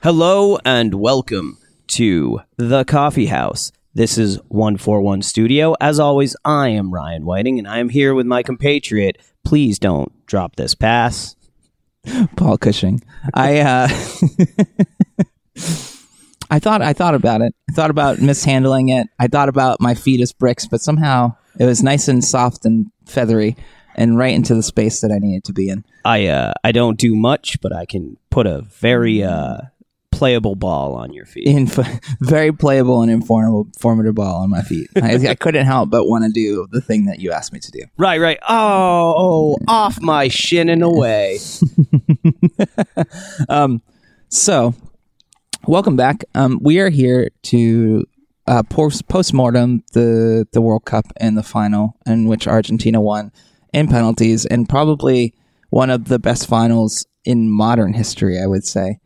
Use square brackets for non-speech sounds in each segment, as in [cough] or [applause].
Hello and welcome to the Coffee House. This is 141 Studio. As always, I am Ryan Whiting and I am here with my compatriot. Please don't drop this pass. [laughs] Paul Cushing. I uh, [laughs] I thought I thought about it. I thought about mishandling it. I thought about my feet as bricks, but somehow it was nice and soft and feathery and right into the space that I needed to be in. I uh I don't do much, but I can put a very uh playable ball on your feet. In [laughs] very playable and informative, informative ball on my feet. I, I couldn't help but want to do the thing that you asked me to do. Right, right. Oh, oh off my shin and away. [laughs] um, so welcome back. Um, we are here to uh, post mortem the the World Cup and the final in which Argentina won in penalties, and probably one of the best finals in modern history. I would say.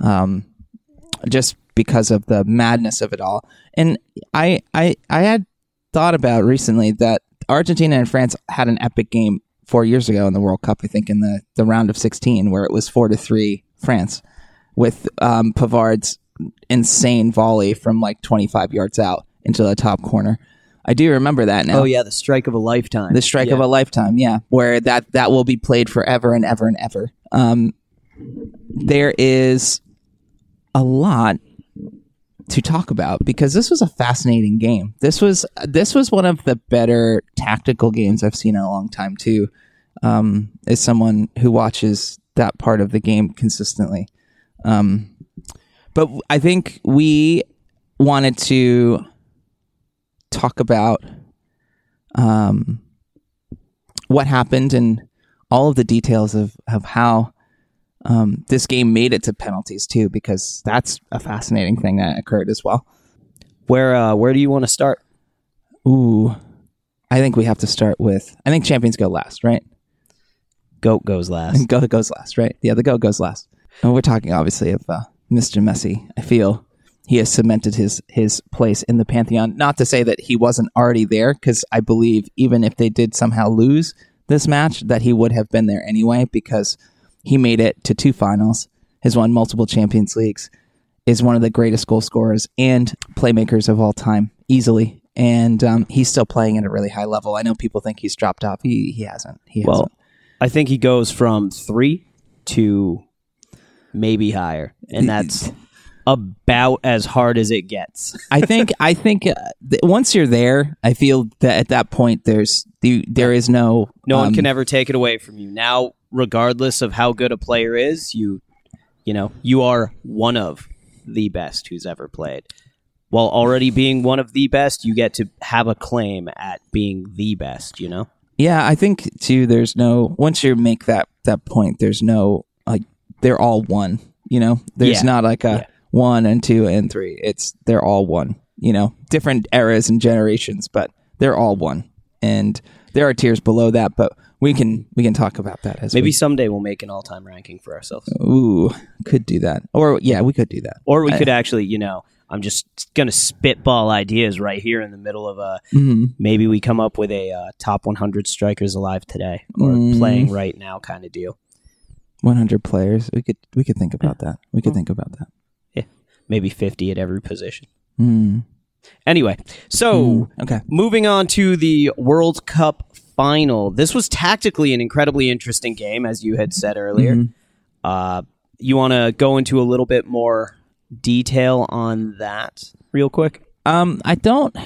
Um, just because of the madness of it all. And I I I had thought about recently that Argentina and France had an epic game four years ago in the World Cup. I think in the the round of sixteen where it was four to three France with um, Pavard's insane volley from like twenty five yards out into the top corner. I do remember that now. Oh yeah, the strike of a lifetime. The strike yeah. of a lifetime, yeah, where that that will be played forever and ever and ever. Um, there is a lot to talk about because this was a fascinating game. This was this was one of the better tactical games I've seen in a long time too. Um, as someone who watches that part of the game consistently, um, but I think we wanted to talk about um, what happened and all of the details of of how um, this game made it to penalties too, because that's a fascinating thing that occurred as well. Where uh, where do you want to start? Ooh, I think we have to start with. I think champions go last, right? Goat goes last. [laughs] Goat goes last, right? Yeah, the goat goes last. And we're talking obviously of uh, Mr. Messi. I feel he has cemented his his place in the pantheon. Not to say that he wasn't already there, because I believe even if they did somehow lose this match, that he would have been there anyway, because he made it to two finals, has won multiple Champions Leagues, is one of the greatest goal scorers and playmakers of all time, easily. And um, he's still playing at a really high level. I know people think he's dropped off. He he hasn't. He well, hasn't. I think he goes from three to maybe higher, and that's about as hard as it gets. I think [laughs] I think uh, th- once you're there, I feel that at that point there's the, there is no no um, one can ever take it away from you. Now regardless of how good a player is, you you know, you are one of the best who's ever played. While already being one of the best, you get to have a claim at being the best, you know? Yeah, I think too there's no once you make that that point, there's no like they're all one, you know? There's yeah. not like a yeah. one and two and three. It's they're all one, you know. Different eras and generations, but they're all one. And there are tiers below that, but we can we can talk about that as maybe we, someday we'll make an all time ranking for ourselves. Ooh, could do that, or yeah, we could do that, or we I, could actually, you know, I'm just gonna spitball ideas right here in the middle of a. Mm-hmm. Maybe we come up with a uh, top 100 strikers alive today, or mm. playing right now kind of deal. 100 players, we could we could think about that. We could think about that. Yeah, maybe 50 at every position. Mm. Anyway, so mm, okay, moving on to the World Cup final. This was tactically an incredibly interesting game, as you had said earlier. Mm-hmm. Uh, you want to go into a little bit more detail on that, real quick? Um, I don't.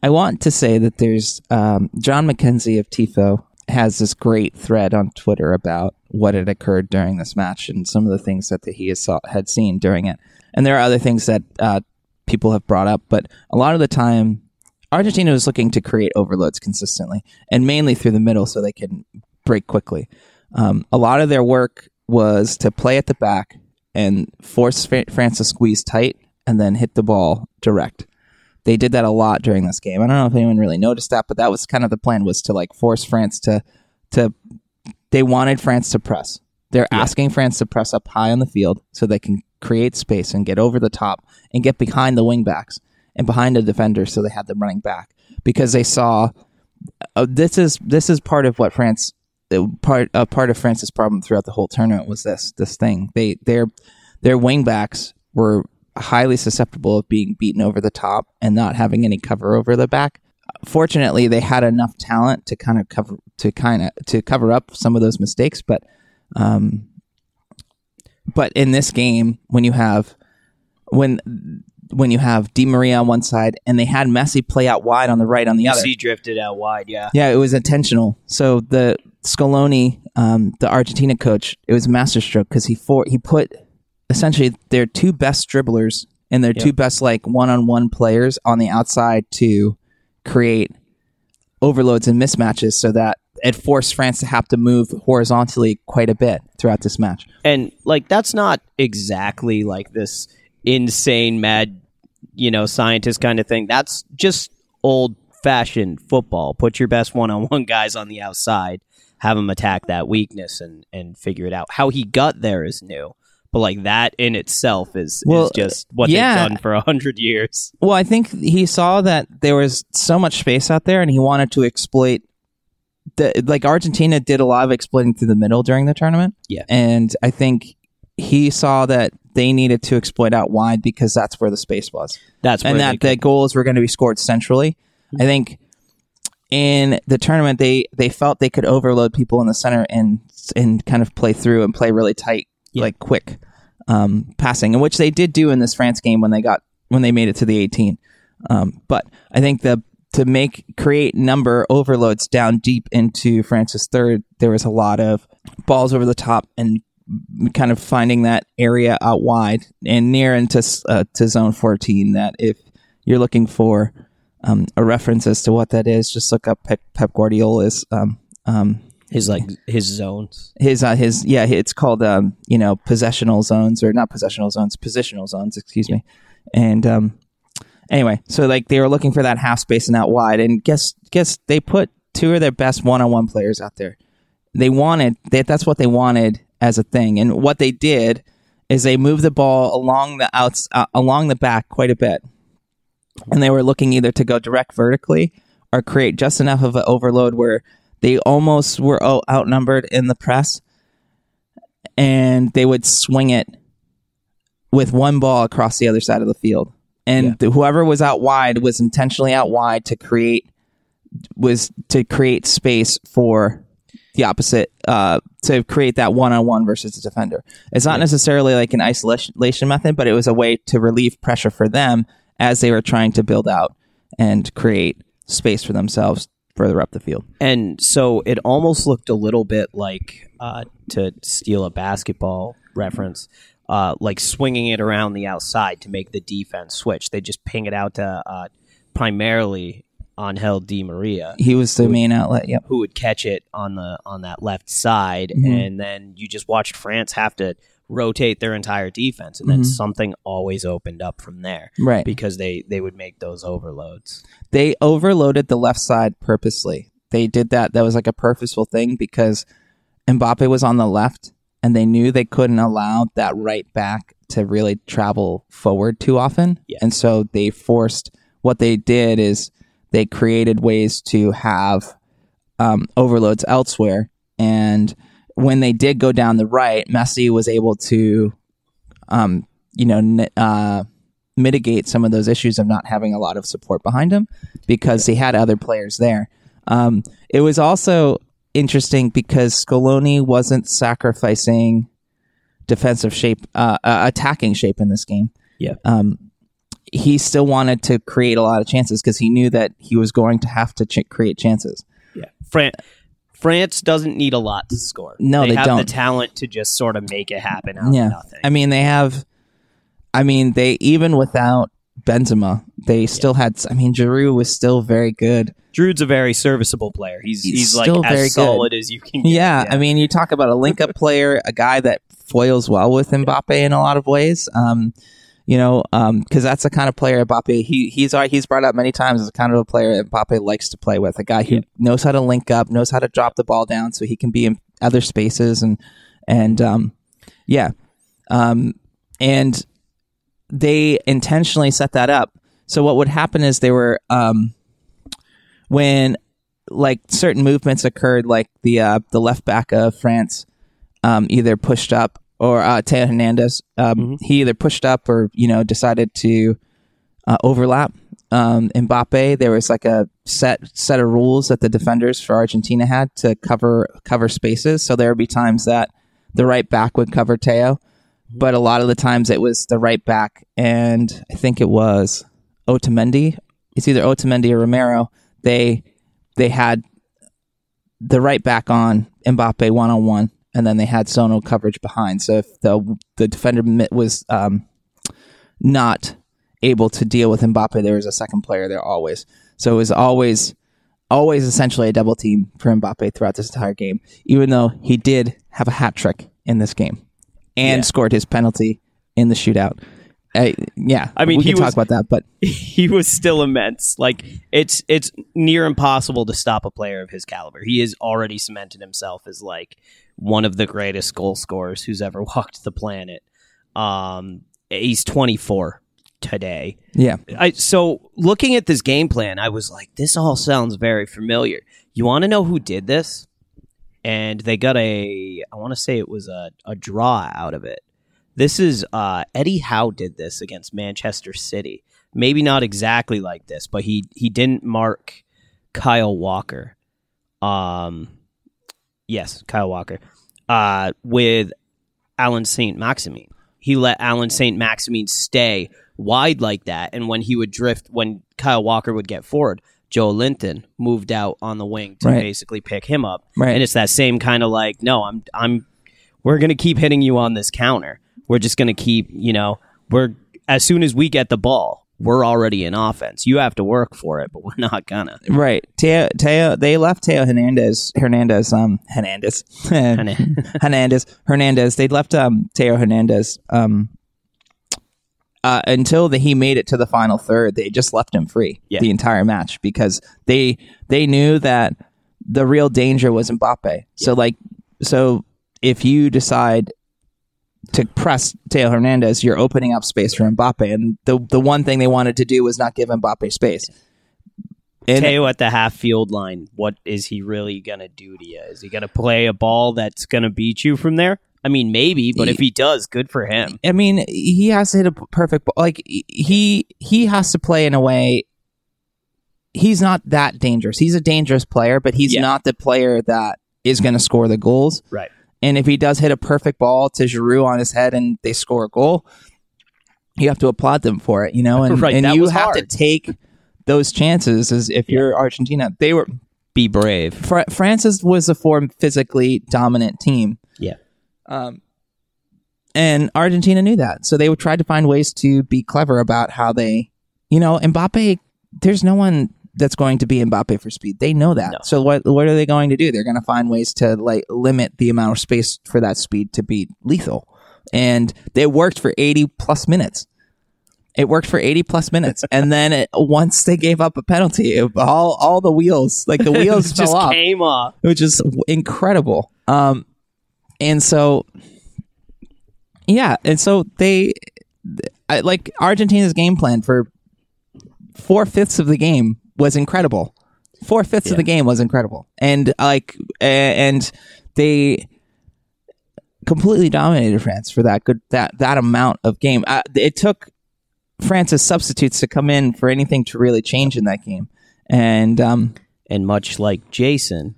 I want to say that there's um, John McKenzie of Tifo has this great thread on Twitter about what had occurred during this match and some of the things that he has saw, had seen during it. And there are other things that uh, people have brought up, but a lot of the time Argentina was looking to create overloads consistently and mainly through the middle so they can break quickly. Um, a lot of their work was to play at the back and force France to squeeze tight and then hit the ball direct. They did that a lot during this game. I don't know if anyone really noticed that, but that was kind of the plan was to like force France to to they wanted France to press. They're yeah. asking France to press up high on the field so they can create space and get over the top and get behind the wingbacks and behind the defender, so they had them running back because they saw uh, this is this is part of what France part uh, part of France's problem throughout the whole tournament was this this thing they they're their wingbacks were highly susceptible of being beaten over the top and not having any cover over the back. Fortunately, they had enough talent to kind of cover to kind of to cover up some of those mistakes, but um, but in this game, when you have when when you have Di Maria on one side and they had Messi play out wide on the right on the other, He drifted out wide. Yeah. yeah, it was intentional. So the Scaloni, um, the Argentina coach, it was a masterstroke because he for he put essentially their two best dribblers and their two best like one on one players on the outside to create overloads and mismatches, so that it forced France to have to move horizontally quite a bit throughout this match. and like that's not exactly like this insane mad you know scientist kind of thing that's just old fashioned football put your best one-on-one [laughs] guys on the outside have them attack that weakness and and figure it out how he got there is new but like that in itself is, Well, is just what yeah. they've done for a hundred years Well, I think he saw that there was so much space out there, and he wanted to exploit. The, like Argentina did a lot of exploiting through the middle during the tournament. Yeah. and I think he saw that they needed to exploit out wide because that's where the space was, that's and where that the goals were going to be scored centrally. I think in the tournament they they felt they could overload people in the center and and kind of play through and play really tight, Yeah. like quick um, passing, and which they did do in this France game when they got when they made it to the 18. Um, but I think the to make create number overloads down deep into France's third, there was a lot of balls over the top and kind of finding that area out wide and near into uh, to zone 14. That if you're looking for um, a reference as to what that is, just look up Pep, Pep Guardiola's um, um, his like his zones? his uh, his yeah it's called um you know possessional zones or not possessional zones positional zones excuse me. And um anyway so like they were looking for that half space and out wide. And guess guess they put two of their best one-on-one players out there. They wanted they, that's what they wanted as a thing. And what they did is they moved the ball along the outs uh, along the back quite a bit. And they were looking either to go direct vertically or create just enough of an overload where they almost were outnumbered in the press. And they would swing it with one ball across the other side of the field. And the- whoever was out wide was intentionally out wide to create was to create space for the opposite uh, to create that one-on-one versus the defender. It's not necessarily like an isolation method but it was a way to relieve pressure for them as they were trying to build out and create space for themselves further up the field. And so it almost looked a little bit like uh, to steal a basketball reference uh, like swinging it around the outside to make the defense switch. They just ping it out to uh, primarily Angel Di Maria he was the main outlet yep who would catch it on the on that left side Mhm. and then you just watched France have to rotate their entire defense and then Mhm. something always opened up from there right because they they would make those overloads they overloaded the left side purposely. They did that. That was like a purposeful thing because Mbappe was on the left and they knew they couldn't allow that right back to really travel forward too often. Yeah. And so they forced what they did is they created ways to have um, overloads elsewhere. And when they did go down the right, Messi was able to, um, you know, n- uh, mitigate some of those issues of not having a lot of support behind him because he had other players there. Um, it was also interesting because Scaloni wasn't sacrificing defensive shape, uh, uh, attacking shape in this game. Yeah. Um, he still wanted to create a lot of chances because he knew that he was going to have to ch- create chances. Yeah, Fran- France doesn't need a lot to score. No, they have don't. the talent to just sort of make it happen out Yeah. of nothing. I mean, they have. I mean, they even without Benzema, they still had. I mean, Giroud was still very good. Giroud's a very serviceable player. He's He's he's, like still very as good. solid as you can. Get. Yeah, I mean, you talk about a link-up player, a guy that foils well with Mbappe in a lot of ways. Um, you know, because that's the kind of player Mbappe he he's uh, he's brought up many times as the kind of a player Mbappe likes to play with. A guy who knows how to link up, knows how to drop the ball down, so he can be in other spaces and and um, yeah, um, and they intentionally set that up. So what would happen is they were um, when like certain movements occurred, like the uh, the left back of France um, either pushed up or uh, Theo Hernandez. Um, Mm-hmm. He either pushed up or you know decided to uh, overlap um, Mbappe. There was like a set set of rules that the defenders for Argentina had to cover cover spaces. So there would be times that the right back would cover Theo, but a lot of the times it was the right back, and I think it was Otamendi. It's either Otamendi or Romero. They they had the right back on Mbappe one on one, and then they had zonal coverage behind. So if the the defender was um, not able to deal with Mbappe, there was a second player there always. So it was always always essentially a double team for Mbappe throughout this entire game, even though he did have a hat trick in this game and Yeah. scored his penalty in the shootout. Uh, yeah, I mean, we he can was- talk about that, but [laughs] he was still immense. Like it's it's near impossible to stop a player of his caliber. He has already cemented himself as like one of the greatest goal scorers who's ever [laughs] walked the planet. Um, he's 24 today. yeah, I so looking at this game plan, I was like, this all sounds very familiar. You want to know who did this? And they got a, I want to say it was a, a draw out of it. This is uh, Eddie Howe did this against Manchester City. Maybe not exactly like this, but he he didn't mark Kyle Walker. Um, yes, Kyle Walker. Uh, with Allan Saint Maximin. He let Allan Saint Maximin stay wide like that, and when he would drift, when Kyle Walker would get forward, Joelinton moved out on the wing to Right. basically pick him up. Right. And it's that same kind of like, no, I'm, I'm, we're gonna keep hitting you on this counter. We're just gonna keep, you know, we're as soon as we get the ball, we're already in offense. You have to work for it, but we're not gonna. right. Theo, Theo, they left Theo Hernandez, Hernandez, um, Hernandez, [laughs] Hernandez, Hernandez. They left um Theo Hernandez um uh, until the, he made it to the final third. They just left him free Yeah. the entire match because they they knew that the real danger was Mbappe. So like so if you decide to press Theo Hernandez, you're opening up space for Mbappe, and the the one thing they wanted to do was not give Mbappe space. And Theo at the half field line, what is he really gonna do to you? Is he gonna play a ball that's gonna beat you from there? I mean, maybe, but if he does, good for him. I mean, he has to hit a perfect ball. Like he he has to play in a way. He's not that dangerous. He's a dangerous player, but he's Yeah. not the player that is going to score the goals. Right. And if he does hit a perfect ball to Giroud on his head and they score a goal, you have to applaud them for it. You know, [laughs] and Right, and you have hard. to take those chances. As if you're Argentina, they were Be brave. Fr- Francis was a form physically dominant team. Yeah. Um, and Argentina knew that. So they would try to find ways to be clever about how they, you know, Mbappe, there's no one that's going to be Mbappe for speed. They know that. No. So what what are they going to do? They're going to find ways to like limit the amount of space for that speed to be lethal. And they worked for 80 plus minutes. It worked for 80 plus minutes. [laughs] and then it, once they gave up a penalty, it- all all the wheels, like the wheels [laughs] just fell off came off. which is incredible. Um, and so, yeah, and so they, I, like Argentina's game plan for four fifths of the game was incredible. Four fifths of the game was incredible, and like, and they completely dominated France for that good that that amount of game. Uh, it took France's substitutes to come in for anything to really change in that game, and um, And much like Jason,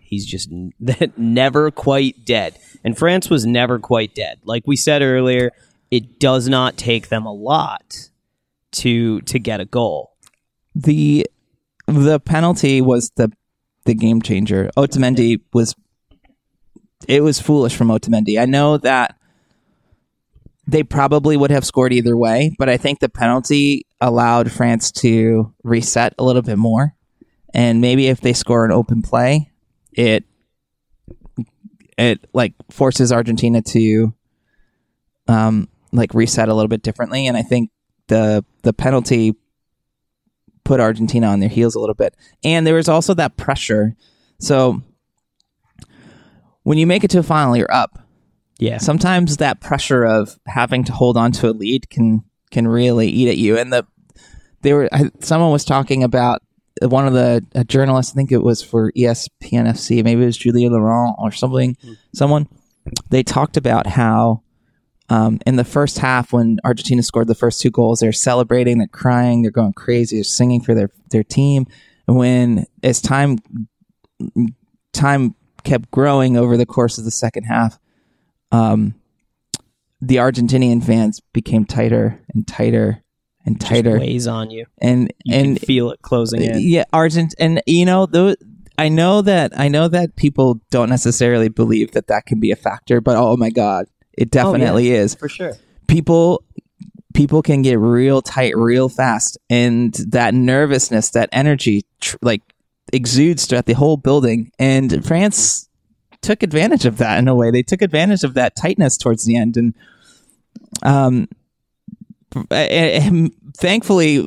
he's just n- [laughs] never quite dead. And France was never quite dead. Like we said earlier, it does not take them a lot to to get a goal. the the penalty was the the game changer. Otamendi was it was foolish from Otamendi. I know that they probably would have scored either way, but I think the penalty allowed France to reset a little bit more. And maybe if they score an open play, it it like forces Argentina to um like reset a little bit differently and I think the the penalty put Argentina on their heels a little bit. And there was also that pressure. So when you make it to a final, you're up. Yeah. Sometimes that pressure of having to hold on to a lead can can really eat at you. And the they were someone was talking about uh, one of the a journalists, I think it was for ESPN FC, maybe it was Julien Laurens or something. Hmm. Someone they talked about how Um, in the first half, when Argentina scored the first two goals, they're celebrating, they're crying, they're going crazy, they're singing for their their team. And when as time time kept growing over the course of the second half, um, the Argentinian fans became tighter and tighter and tighter, weighs on you. and You and feel it closing in. yeah, Argent, and you know, though, I know that I know that people don't necessarily believe that that can be a factor, but oh my god, it definitely is. For sure. People, people can get real tight real fast, and that nervousness, that energy, tr- like exudes throughout the whole building. And France took advantage of that in a way. They took advantage of that tightness towards the end, and um, and thankfully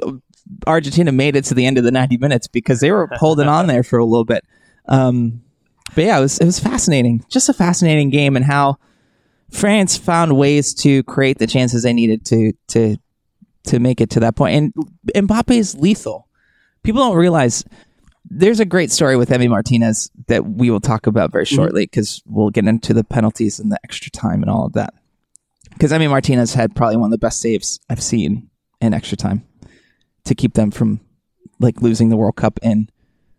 Argentina made it to the end of the 90 minutes because they were [laughs] holding on there for a little bit. Um, but yeah, it was it was fascinating, just a fascinating game, and how France found ways to create the chances they needed to to to make it to that point. And Mbappe is lethal. People don't realize there's a great story with Emi Martinez that we will talk about very shortly because we'll get into the penalties and the extra time and all of that. Because Emi Martinez had probably one of the best saves I've seen in extra time to keep them from like losing the World Cup in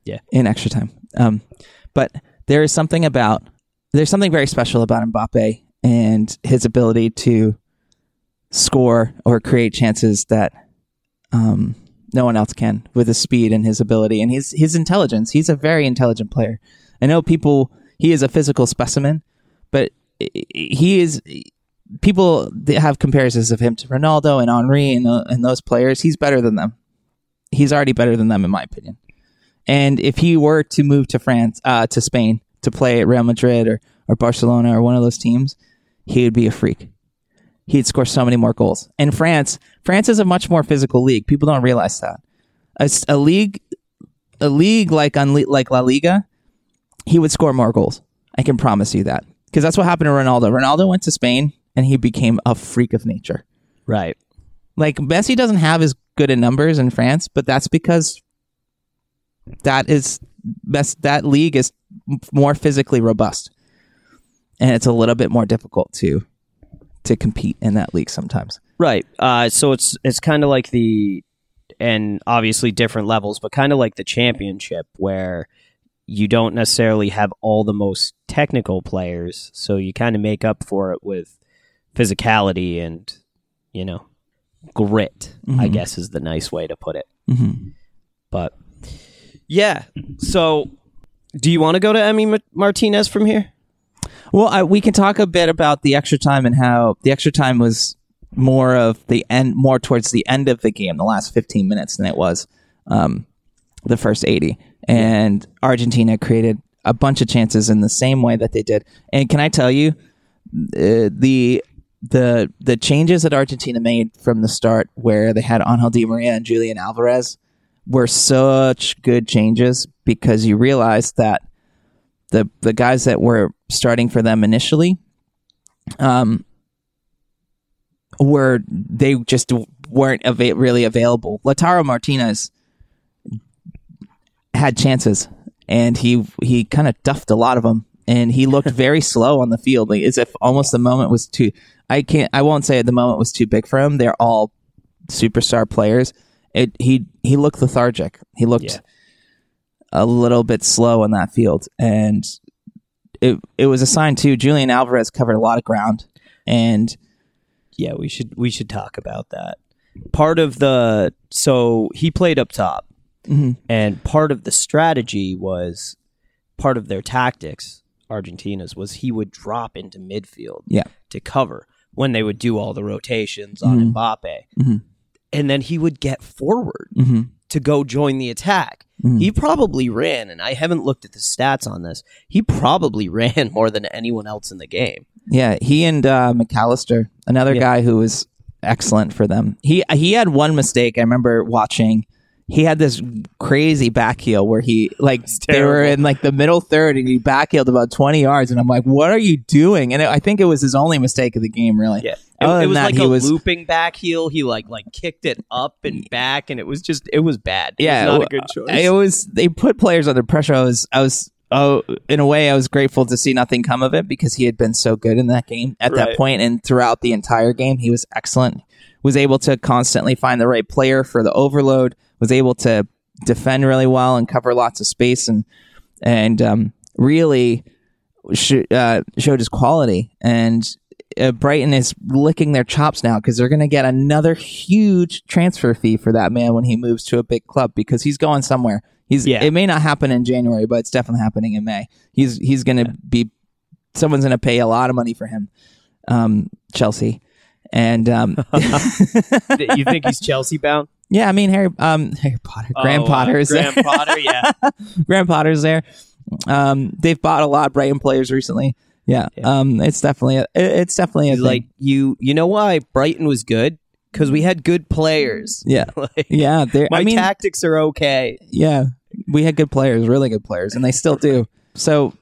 Yeah. in extra time. Um, but there is something about there's something very special about Mbappe and his ability to score or create chances that um, no one else can with his speed and his ability and his his intelligence. He's a very intelligent player. I know people. He is a physical specimen, but he is. People have comparisons of him to Ronaldo and Henri and, tho- and those players. He's better than them. He's already better than them, in my opinion. And if he were to move to France, uh, to Spain, to play at Real Madrid or, or Barcelona or one of those teams, he would be a freak. He'd score so many more goals. And France, France is a much more physical league. People don't realize that. A, a league, a league like like La Liga, he would score more goals. I can promise you that because that's what happened to Ronaldo. Ronaldo went to Spain and he became a freak of nature. Right. Like Messi doesn't have as good in numbers in France, but that's because that is best. That league is more physically robust, and it's a little bit more difficult to to compete in that league sometimes. Right. Uh, so it's it's kind of like the, and obviously different levels, but kind of like the championship where you don't necessarily have all the most technical players, so you kind of make up for it with physicality and you know grit. I Mhm. guess is the nice way to put it. Mm-hmm. But yeah. So, do you want to go to Emi Ma- Martinez from here? Well, I, we can talk a bit about the extra time and how the extra time was more of the end, more towards the end of the game, the last 15 minutes than it was um, the first 80. And Argentina created a bunch of chances in the same way that they did. And can I tell you, uh, the the the changes that Argentina made from the start, where they had Angel Di Maria and Julian Alvarez, were such good changes because you realize that the the guys that were starting for them initially um were they just weren't ava- really available. Lautaro Martinez had chances and he he kind of duffed a lot of them and he looked [laughs] very slow on the field like as if almost the moment was too I can't I won't say the moment was too big for him. They're all superstar players. It he he looked lethargic. He looked Yeah. A little bit slow in that field and it it was a sign too. Julian Alvarez covered a lot of ground and Yeah, we should we should talk about that. Part of the so he played up top, Mhm. and part of the strategy was part of their tactics. Argentina's was he would drop into midfield Yeah. to cover when they would do all the rotations on Mhm. Mbappe, Mhm. and then he would get forward hmm to go join the attack. Mhm. He probably ran, and I haven't looked at the stats on this. He probably [laughs] ran more than anyone else in the game. Yeah, he and uh, Mac Allister, another Yeah. guy who was excellent for them. He he had one mistake. I remember watching. He had this crazy back heel where he like they were in like the middle third and he back heeled about twenty yards, and I'm like, what are you doing? And it, I think it was his only mistake of the game, really. Yeah, it, Other it was that, like a was- looping back heel. He like like kicked it up and back, and it was just it was bad. It yeah, was not a good choice. It was they put players under pressure. I was I was oh, in a way, I was grateful to see nothing come of it because he had been so good in that game at that point, and throughout the entire game, he was excellent. Was able to constantly find the right player for the overload. Was able to defend really well and cover lots of space, and and um, really sh- uh, showed his quality. And uh, Brighton is licking their chops now because they're going to get another huge transfer fee for that man when he moves to a big club because he's going somewhere. He's Yeah. it may not happen in January, but it's definitely happening in May. He's he's going to be someone's going to pay a lot of money for him. Um, Chelsea. And um, [laughs] [laughs] you think he's Chelsea bound? Yeah, I mean Harry um, [laughs] Harry Potter, Graham Oh, uh, Potter is Graham. Potter, yeah. [laughs] Graham Potter's there. Um, they've bought a lot of Brighton players recently. Yeah, Yeah. um, it's definitely a, it's definitely a He's thing. like you. You know why Brighton was good? Because we had good players. yeah, [laughs] Like, yeah. They're, my I mean, tactics are okay. yeah, we had good players, really good players, and they still do. So,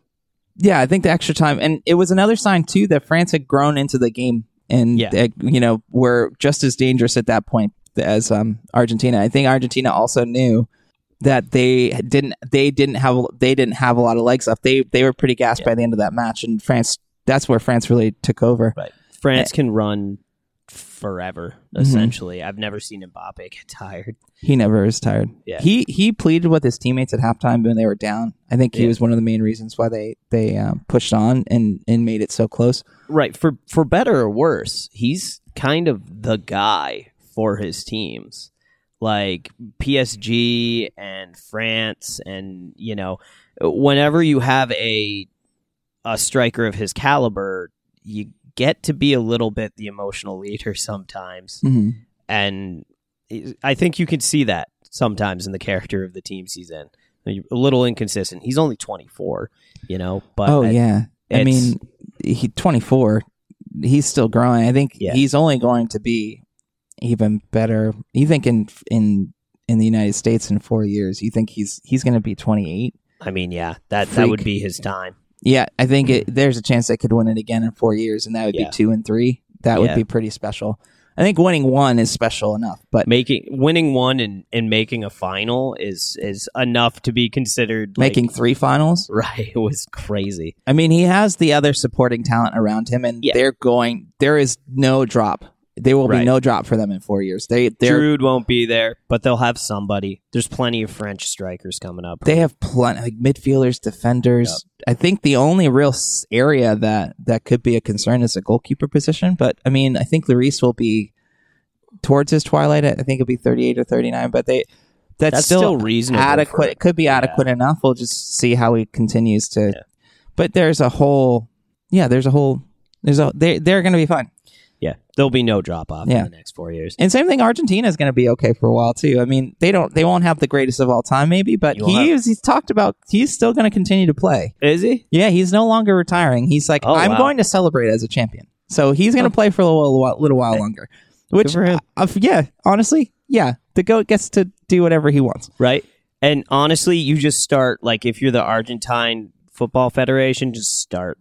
yeah, I think the extra time, and it was another sign too that France had grown into the game, and Yeah. uh, you know were just as dangerous at that point as um, Argentina. I think Argentina also knew that they didn't they didn't have they didn't have a lot of legs left. They they were pretty gassed by the end of that match, and France that's where France really took over. Right. France can run forever. Mm-hmm. Essentially, I've never seen Mbappe get tired. He never is tired. Yeah. He he pleaded with his teammates at halftime when they were down. I think he Yeah. was one of the main reasons why they they um, pushed on and and made it so close. Right. For for better or worse, he's kind of the guy for his teams. Like PSG and France and you know, whenever you have a a striker of his caliber, you get to be a little bit the emotional leader [laughs] sometimes. Mm-hmm. and I think you can see that sometimes in the character of the teams he's in. A little inconsistent. He's only 24, you know, but Oh I- yeah, I mean, he 24. He's still growing. I think Yeah. he's only going to be even better. You think in in in the United States in four years? You think he's he's going to be 28? I mean, yeah, that that would be his time. Yeah, I think it, there's a chance they could win it again in four years, and that would Yeah. be two and three. That would be pretty special. I think winning one is special enough, but Making winning one and, and making a final is is enough to be considered like- making three finals. [laughs] right it was crazy. I mean, he has the other supporting talent around him, and Yeah. they're going. There is no drop. There will be no drop for them in four years. They they're Giroud won't be there, but they'll have somebody. There's plenty of French strikers coming up. they have plenty like midfielders, defenders. I think the only real area that that could be a concern is a goalkeeper position. But I mean, I think Lloris will be towards his twilight. I think it'll be 38 or 39. But they that's, That's still, still reasonable adequate. it could be adequate enough. We'll just see how he continues to. Yeah. But there's a whole, yeah. There's a whole. There's a they they're going to be fine. Yeah, there'll be no drop off Yeah. in the next four years. And same thing, Argentina is going to be okay for a while too. I mean, they don't, they won't have the greatest of all time, maybe, but he have- is, he's talked about he's still going to continue to play. Is he? Yeah, he's no longer retiring. He's like, Oh, I'm wow. going to celebrate as a champion. So he's going to play for a little, while- little while longer. Which, uh, yeah, honestly, yeah, the goat gets to do whatever he wants. right? And honestly, you just start like if you're the Argentine Football Federation, just start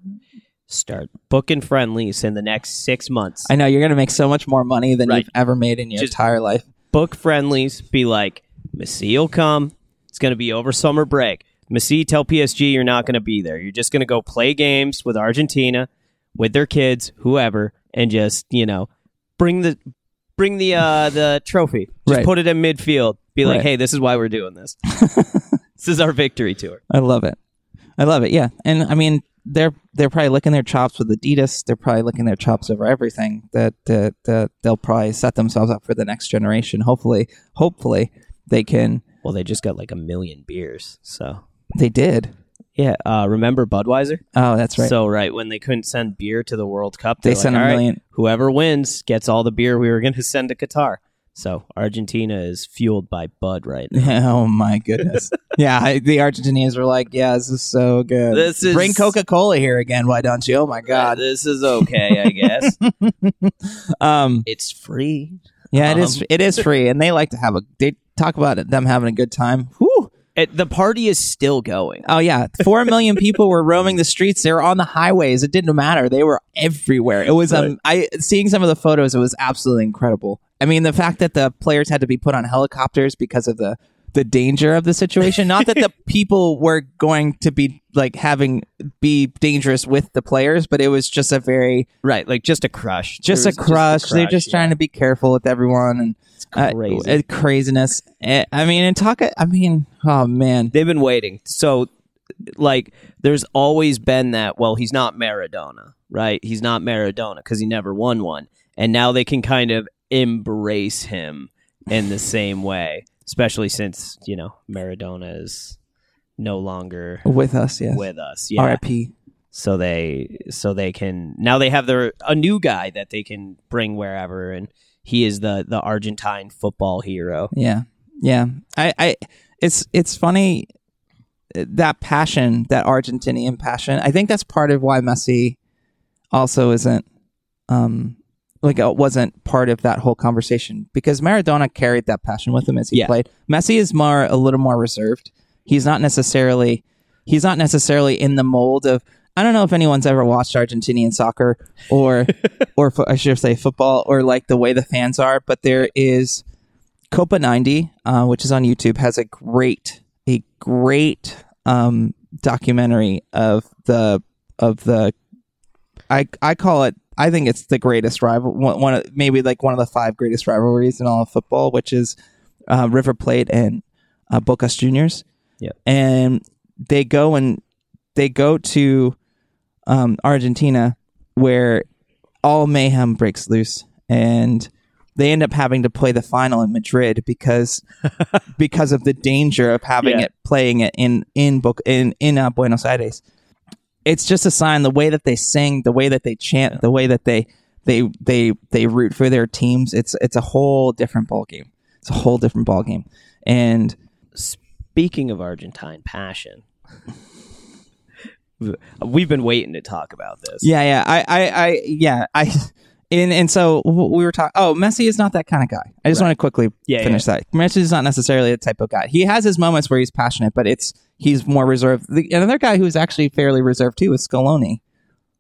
start booking friendlies in the next six months. I know you're going to make so much more money than Right. you've ever made in your Just- entire life. Book friendlies. Be like, Messi will come. It's going to be over summer break. Messi, tell PSG you're not going to be there. You're just going to go play games with Argentina, with their kids, whoever, and just you know bring the bring the uh the trophy. Just Right. put it in midfield. Be like, Right. hey, this is why we're doing this. [laughs] this is our victory tour. I love it. I love it. Yeah, and I mean they're they're probably licking their chops with Adidas. They're probably licking their chops over everything. That that that they'll probably set themselves up for the next generation. Hopefully, hopefully they can. Well, they just got like a million beers. So They did. yeah, uh, remember Budweiser? Oh, that's right. So right when they couldn't send beer to the World Cup, They sent like, a "All right, million." Whoever wins gets all the beer we were going [laughs] to send to Qatar. So Argentina is fueled by Bud right now. [laughs] oh my goodness. [laughs] yeah, I, the Argentinians were like, "Yeah, this is so good. This is- Bring Coca Cola here again, why don't you? Oh my god. this is okay, I guess. [laughs] Um, it's free. yeah, it is. Um, It is free, and they like to have a. They talk about it, them having a good time. Whew. It, the party is still going. Oh yeah, four million people were roaming the streets. They were on the highways. It didn't matter. They were everywhere. It was um, I seeing some of the photos. It was absolutely incredible. I mean, the fact that the players had to be put on helicopters because of the the danger of the situation. Not that the [laughs] people were going to be like having be dangerous with the players, but it was just a very Right, like just a crush. just There a crush. They're just yeah. trying to be careful with everyone and uh, crazy. uh, craziness. Eh, I mean, and talk. I mean, oh man, They've been waiting. So, like, there's always been that. Well, he's not Maradona, right? He's not Maradona because he never won one, and now they can kind of embrace him in the same way, especially since you know Maradona is no longer with us, yes. with us. Yeah. R.I.P. So they so they can now they have their a new guy that they can bring wherever, and he is the the Argentine football hero. Yeah, yeah. I, I, it's it's funny uh, that passion, that Argentinian passion. I think that's part of why Messi also isn't, um, like it wasn't part of that whole conversation because Maradona carried that passion with him as he Yeah. played. Messi is more a little more reserved. He's not necessarily, he's not necessarily in the mold of. I don't know if anyone's ever watched Argentinian soccer or, [laughs] or fo- I should say football or like the way the fans are, but there is Copa 90, uh, which is on YouTube, has a great, a great um, documentary of the of the. I I call it. I think it's the greatest rival. One, one of, maybe like one of the five greatest rivalries in all of football, which is uh, River Plate and uh, Bocas Juniors. Yep. and they go and they go to um, Argentina, where all mayhem breaks loose, and they end up having to play the final in Madrid because [laughs] because of the danger of having Yeah. it playing it in in Bo- in in uh, Buenos Aires. It's just a sign the way that they sing, the way that they chant, the way that they they they they root for their teams. It's it's a whole different ball game. It's a whole different ball game, and Speaking of Argentine passion, [laughs] we've been waiting to talk about this. Yeah, yeah. I, I, I yeah. I, and and so we were talking. Oh, Messi is not that kind of guy. I just Right. want to quickly Yeah, finish that. Messi is not necessarily the type of guy. He has his moments where he's passionate, but it's he's more reserved. The, another guy who's actually fairly reserved too is Scaloni.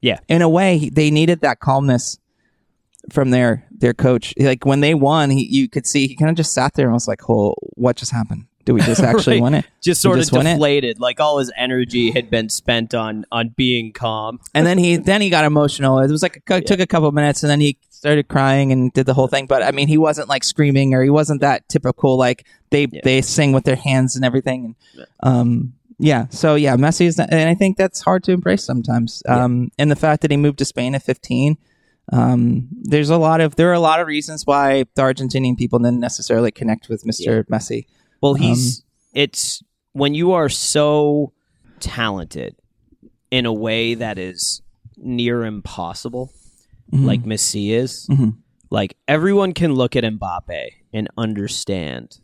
Yeah. In a way, they needed that calmness from their their coach. Like when they won, he you could see he kind of just sat there and was like, "Oh, what just happened? Did we just [laughs] actually Right. win it?" just sort just of deflated. Like all his energy had been spent on on being calm. and then he then he got emotional. It was like it took a couple minutes, and then he started crying and did the whole thing. But I mean, he wasn't like screaming, or he wasn't that typical like they Yeah. they sing with their hands and everything. And, um, yeah. So yeah, Messi is, not, and I think that's hard to embrace sometimes. Um, and the fact that he moved to Spain at fifteen. Um, there's a lot of there are a lot of reasons why the Argentinian people didn't necessarily connect with Mr. Messi. Well, Um, he's it's when you are so talented in a way that is near impossible, Mm-hmm. like Messi is. Mhm. Like everyone can look at Mbappe and understand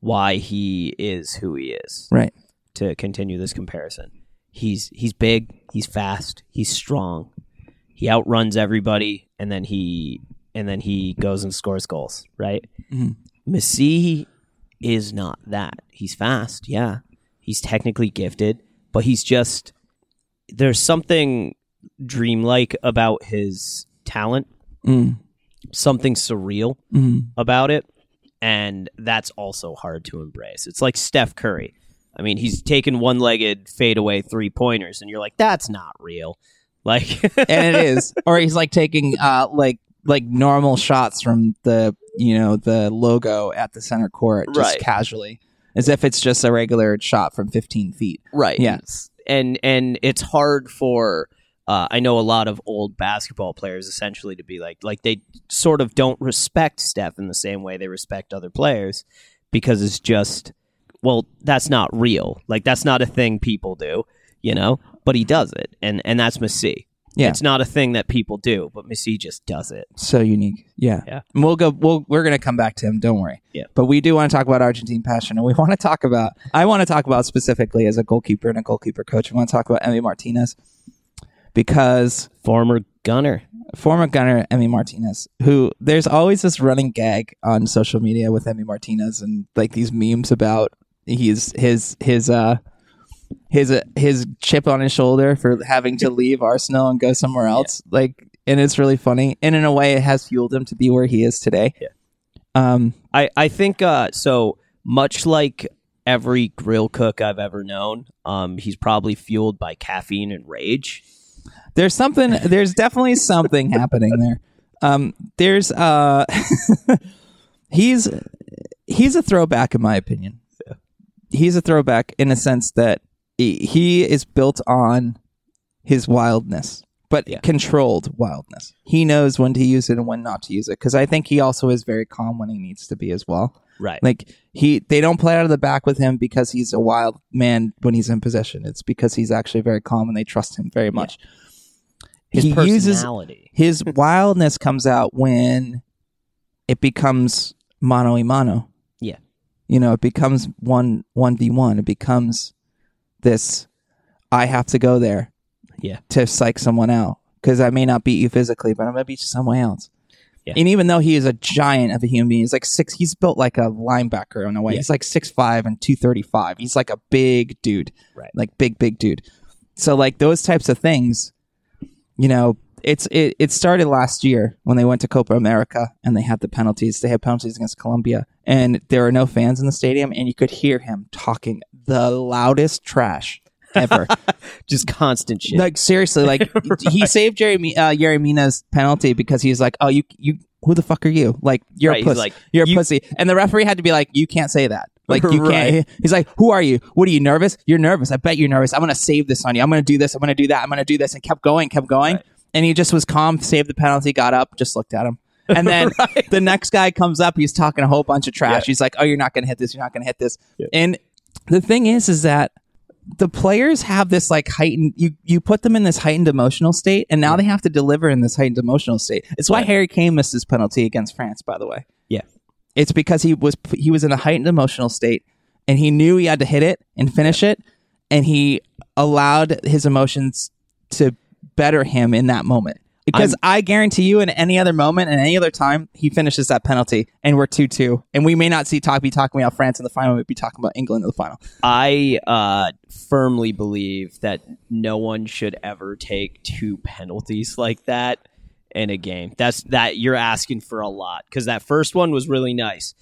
why he is who he is. Right. To continue this comparison, he's he's big, he's fast, he's strong. He outruns everybody, and then he and then he goes and scores goals. Right. Mhm. Messi is not that. He's fast, yeah. He's technically gifted, but he's just there's something dreamlike about his talent, Mm. something surreal Mm. about it, and that's also hard to embrace. It's like Steph Curry. I mean, he's taking one-legged fadeaway three-pointers and you're like that's not real. Like and it is or he's like taking uh like like normal shots from the you know the logo at the center court just Right. casually as if it's just a regular shot from 15 feet. Right. Yes. and and it's hard for uh, i know a lot of old basketball players essentially to be like like they sort of don't respect steph in the same way they respect other players because it's just well that's not real. Like that's not a thing people do you know? But he does it and and that's messi Yeah. it's not a thing that people do but messi just does it. So unique. Yeah. Yeah. and we'll go we'll, we're gonna come back to him. Don't worry. Yeah. but we do want to talk about argentine passion and we want to talk about i want to talk about specifically as a goalkeeper and a goalkeeper coach i want to talk about emi martinez. Because former gunner. Former gunner Emi Martinez, who there's always this running gag on social media with Emi Martinez and like these memes about he's his his uh his uh, his chip on his shoulder for having to [laughs] leave Arsenal and go somewhere else. Like and it's really funny. And in a way it has fueled him to be where he is today. Yeah. Um I, I think uh, so much like every grill cook I've ever known. Um, he's probably fueled by caffeine and rage. There's something. There's definitely something [laughs] happening there. Um, there's uh, [laughs] he's he's a throwback in my opinion. He's a throwback in a sense that he, is built on his wildness, but Yeah. controlled wildness. He knows when to use it and when not to use it. Because I think he also is very calm when he needs to be as well. Right. Like he, they don't play out of the back with him because he's a wild man when he's in possession. It's because he's actually very calm and they trust him very much. his he uses personality. his wildness comes out when it becomes mano a mano. Yeah. You know, it becomes one one v one. It becomes this. I have to go there Yeah. to psych someone out because I may not beat you physically, but I'm gonna beat you some way else. Yeah. And even though he is a giant of a human being, he's like six. He's built like a linebacker in a way. Yeah. He's like six five and two thirty five. He's like a big dude, Right. like big big dude. So like those types of things, you know, it's it, it started last year when they went to Copa America and they had the penalties. They had penalties against Colombia, and there were no fans in the stadium, and you could hear him talking the loudest trash ever. [laughs] Just constant shit. like seriously, like [laughs] he saved Jeremy uh, Yerry Mina's penalty because he's like, oh, you you who the fuck are you? Like you're Right, a pussy. like, you're a you- pussy, and the referee had to be like, you can't say that. Like you Right. can't. [laughs] He's like, who are you? What are you nervous? You're nervous. I bet you're nervous. I'm gonna save this on you. I'm gonna do this. I'm gonna do that. I'm gonna do this, and kept going, kept going, Right. And he just was calm, saved the penalty, got up, just looked at him. And then [laughs] Right. the next guy comes up, he's talking a whole bunch of trash. Yeah. He's like, "Oh, you're not going to hit this. You're not going to hit this." Yeah. And the thing is, is that the players have this like heightened. You you put them in this heightened emotional state, and now they have to deliver in this heightened emotional state. It's why Right. Harry Kane missed his penalty against France. By the way, Yeah. it's because he was he was in a heightened emotional state, and he knew he had to hit it and finish it, and he allowed his emotions to better him in that moment. Because I guarantee you, in any other moment, and any other time, he finishes that penalty, and we're two two, and we may not see talk be talking about France in the final, we'd be talking about England in the final. I uh, firmly believe that no one should ever take two penalties like that in a game. That's that you're asking for a lot because that first one was really nice,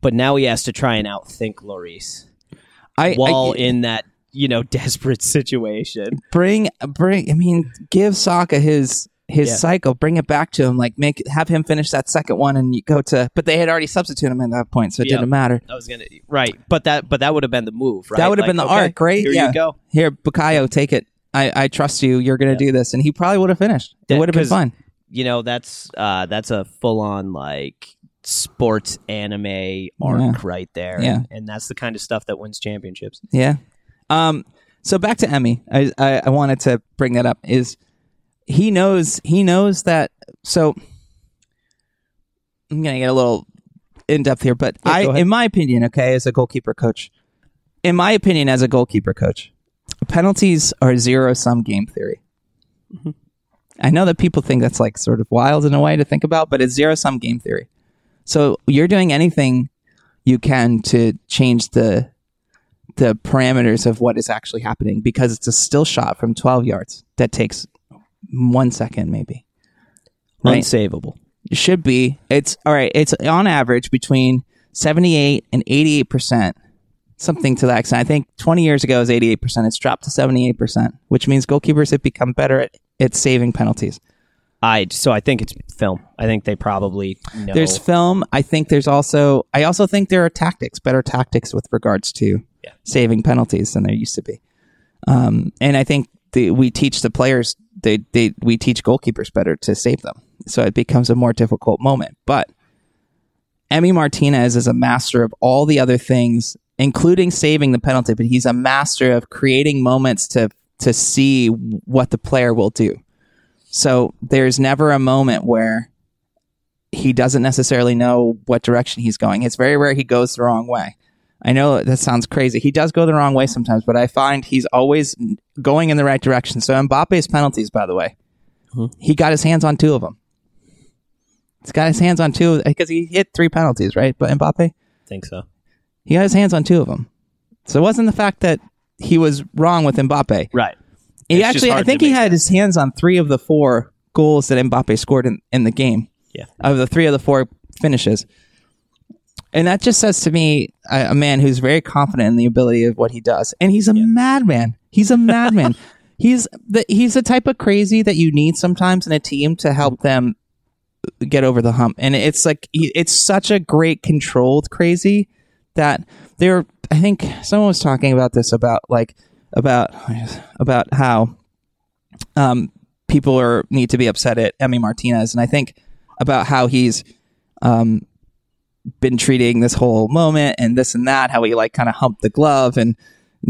but now he has to try and outthink Lloris I, while I in that you know [laughs] desperate situation. bring bring. I mean, give Saka his his Yeah. cycle. Bring it back to him. Like make have him finish that second one, and you go to. But they had already substituted him at that point, so it Yeah. didn't matter. I was gonna right, but that but that would have been the move, right? That would have Like, been the okay, arc, right? Here yeah. you go. Here, Bukayo, take it. I, I trust you. You're going to Yeah. do this, and he probably would have finished. It would have been fun. You know that's uh, that's a full on like sports anime arc Yeah. right there. Yeah. and that's the kind of stuff that wins championships. Yeah. Um. So back to Emi. I, I I wanted to bring that up. Is he knows he knows that. So I'm gonna get a little in depth here, but Yeah, I, in my opinion, okay, as a goalkeeper coach, in my opinion, as a goalkeeper coach, penalties are zero sum game theory. Mm-hmm. I know that people think that's like sort of wild in a way to think about, but it's zero sum game theory. So you're doing anything you can to change the the parameters of what is actually happening because it's a still shot from 12 yards that takes one second maybe Right. Unsavable. it should be it's all right it's on average between 78 and 88 percent something to that extent i think 20 years ago it was 88 percent it's dropped to 78 percent which means goalkeepers have become better at, at saving penalties I so I think it's film. I think they probably know. there's film i think there's also i also think there are tactics better tactics with regards to Yeah. saving penalties than there used to be um, and i think the, we teach the players they, they we teach goalkeepers better to save them so it becomes a more difficult moment but Emi Martinez is a master of all the other things, including saving the penalty, but he's a master of creating moments to to see what the player will do. So there's never a moment where he doesn't necessarily know what direction he's going. It's very rare he goes the wrong way. I know that sounds crazy. He does go the wrong way sometimes, but I find he's always going in the right direction. So Mbappe's penalties, by the way, Mhm. he got his hands on two of them. He's got his hands on two because he hit three penalties, right? But Mbappe, think so. he got his hands on two of them. So it wasn't the fact that he was wrong with Mbappe. Right. He It's actually, I think he had his hands on three of the four goals that Mbappe scored in, in the game. Yeah. Of the three of the four finishes. And that just says to me a, a man who's very confident in the ability of what he does. And he's a madman. He's a madman. [laughs] he's the he's the type of crazy that you need sometimes in a team to help them get over the hump. And it's like it's such a great controlled crazy that there I think someone was talking about this about like about about how um people are need to be upset at Emi Martinez and I think about how he's um been treating this whole moment and this and that how he like kind of humped the glove and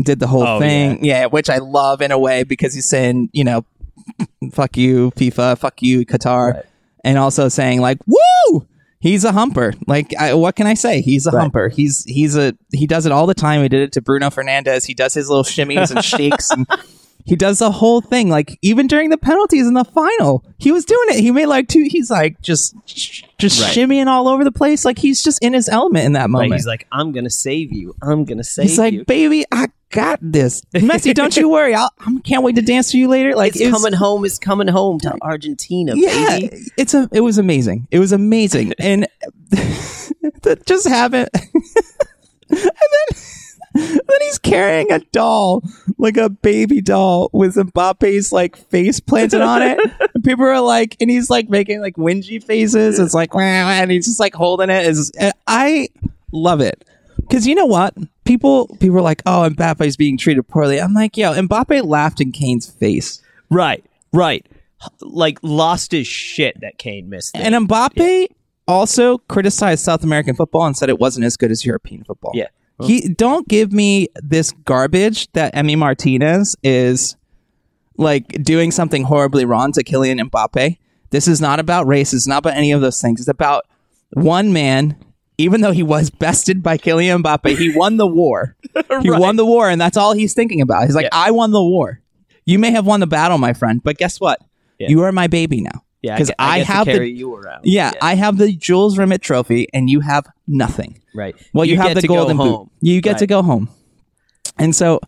did the whole Oh, thing. Yeah. which I love in a way because he's saying you know [laughs] fuck you FIFA fuck you Qatar Right. and also saying like woo! He's a humper. Like I, what can I say? He's a Right. humper. He's he's a he does it all the time. He did it to Bruno Fernandes he does his little shimmies and [laughs] shakes and he does the whole thing like even during the penalties in the final he was doing it he made like two he's like just just Right. shimmying all over the place like he's just in his element in that Right? moment He's like, I'm gonna save you. I'm gonna save he's like you. baby i got this messi don't you worry I'll, i can't wait to dance for you later like it's coming home. It's coming home to Argentina, yeah baby. it's a it was amazing it was amazing and [laughs] that just happened [laughs] and then [laughs] then he's carrying a doll like a baby doll with Mbappe's like face planted on it [laughs] and people are like and he's like making like whingy faces it's like "Wah," and he's just like holding it and I love it because you know what people people are like oh Mbappe's being treated poorly I'm like yo Mbappe laughed in Kane's face Right, right. Like lost his shit that Kane missed. it. And Mbappe also criticized South American football and said it wasn't as good as European football. Yeah. He don't give me this garbage that Emi Martinez is like doing something horribly wrong to Kylian Mbappe. This is not about race. It's not about any of those things. It's about one man. Even though he was [laughs] bested by Kylian Mbappe, he won the war. [laughs] He Right. won the war, and that's all he's thinking about. He's like, Yeah. "I won the war. You may have won the battle, my friend, but guess what? Yeah. You are my baby now. Yeah, 'cause get- I get to have the- you around. Yeah, I have the Jules Rimet trophy, and you have nothing. right. Well, you, have get the to go golden boot. You get to go home, and so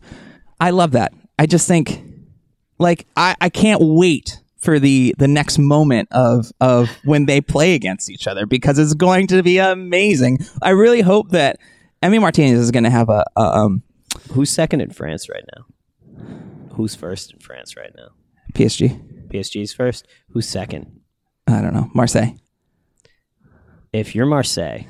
I love that. I just think, like, I, I can't wait for the the next moment of of when they play against each other because it's going to be amazing. I really hope that Emi Martinez is going to have a, a um Who's second in France right now? Who's first in France right now? PSG. PSG's first. Who's second? I don't know Marseille. If you're Marseille,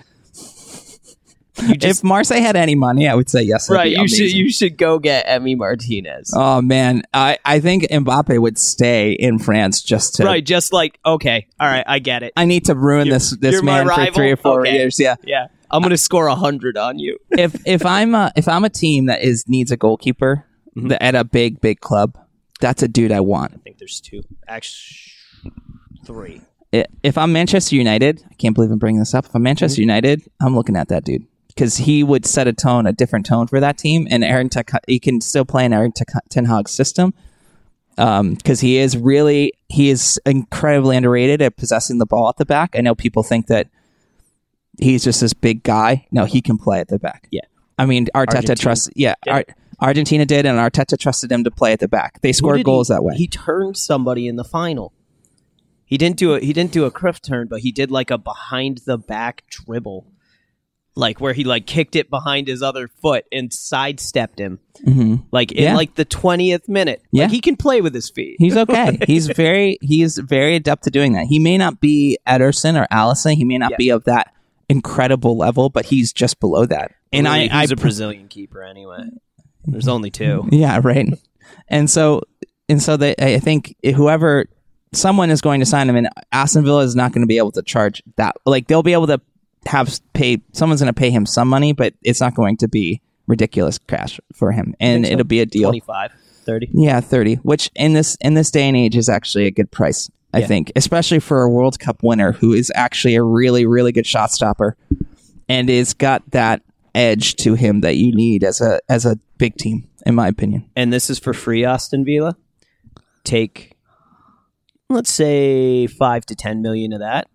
you just if Marseille had any money, I would say yes. right. You should you should go get Emi Martinez. Oh man, I, I think Mbappe would stay in France just to. right. Just like okay, all right, I get it. I need to ruin this this you're my man for three or four Okay. years. Yeah. Yeah, I'm gonna score a hundred on you. if if I'm a, if I'm a team that is needs a goalkeeper Mm-hmm. at a big big club, that's a dude I want. I think there's two, actually three. If I'm Manchester United, I can't believe I'm bringing this up. If I'm Manchester Mm-hmm. United, I'm looking at that dude because he would set a tone, a different tone for that team, and Aaron Tech, he can still play in Aaron Tech, Ten Hag's system. Um, because he is really he is incredibly underrated at possessing the ball at the back. I know people think that he's just this big guy. No, he can play at the back. Yeah. I mean, Arteta Argentina trusts. Yeah, did Ar-. Argentina did, and Arteta trusted him to play at the back. They scored goals he- that way. He turned somebody in the final. He didn't do a he didn't do a Cruyff turn, but he did like a behind the back dribble, like where he like kicked it behind his other foot and sidestepped him, hmm like in Yeah. like the twentieth minute. Yeah. like, he can play with his feet. He's okay. [laughs] he's very he's very adept to doing that. He may not be Ederson or Alisson. He may not Yeah. be of that incredible level, but he's just below that. And Really, I, I he's a Brazilian keeper anyway. There's only two. [laughs] Yeah, right. And so and so they I think whoever someone is going to sign him and Aston Villa is not going to be able to charge that like they'll be able to have pay someone's going to pay him some money, but it's not going to be ridiculous cash for him. And it'll be a deal. 25, 30. Yeah, 30, which in this in this day and age is actually a good price, I Yeah. think, especially for a World Cup winner who is actually a really really good shot stopper and is got that edge to him that you need as a as a big team in my opinion. and this is for free Aston Villa. Take let's say 5 to 10 million of that.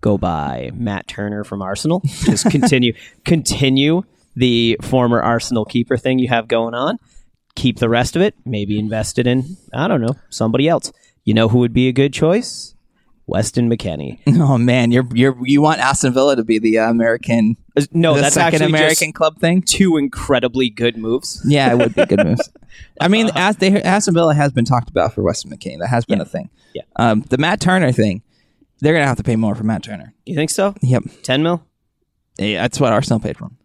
Go buy Matt Turner from Arsenal. [laughs] Just continue continue the former Arsenal keeper thing you have going on. Keep the rest of it, maybe invest it in I don't know, somebody else. You know who would be a good choice? Weston McKennie. [laughs] Oh man, you're you're you want Aston Villa to be the uh, American No, the that's second actually American club thing. two incredibly good moves. Yeah, it would be good moves. [laughs] I mean, as they, Aston Villa has been talked about for Weston McKennie. That has been Yeah. a thing. Yeah. Um, the Matt Turner thing, they're gonna have to pay more for Matt Turner. You think so? Yep. Ten mil? Yeah, that's what Arsenal paid for him.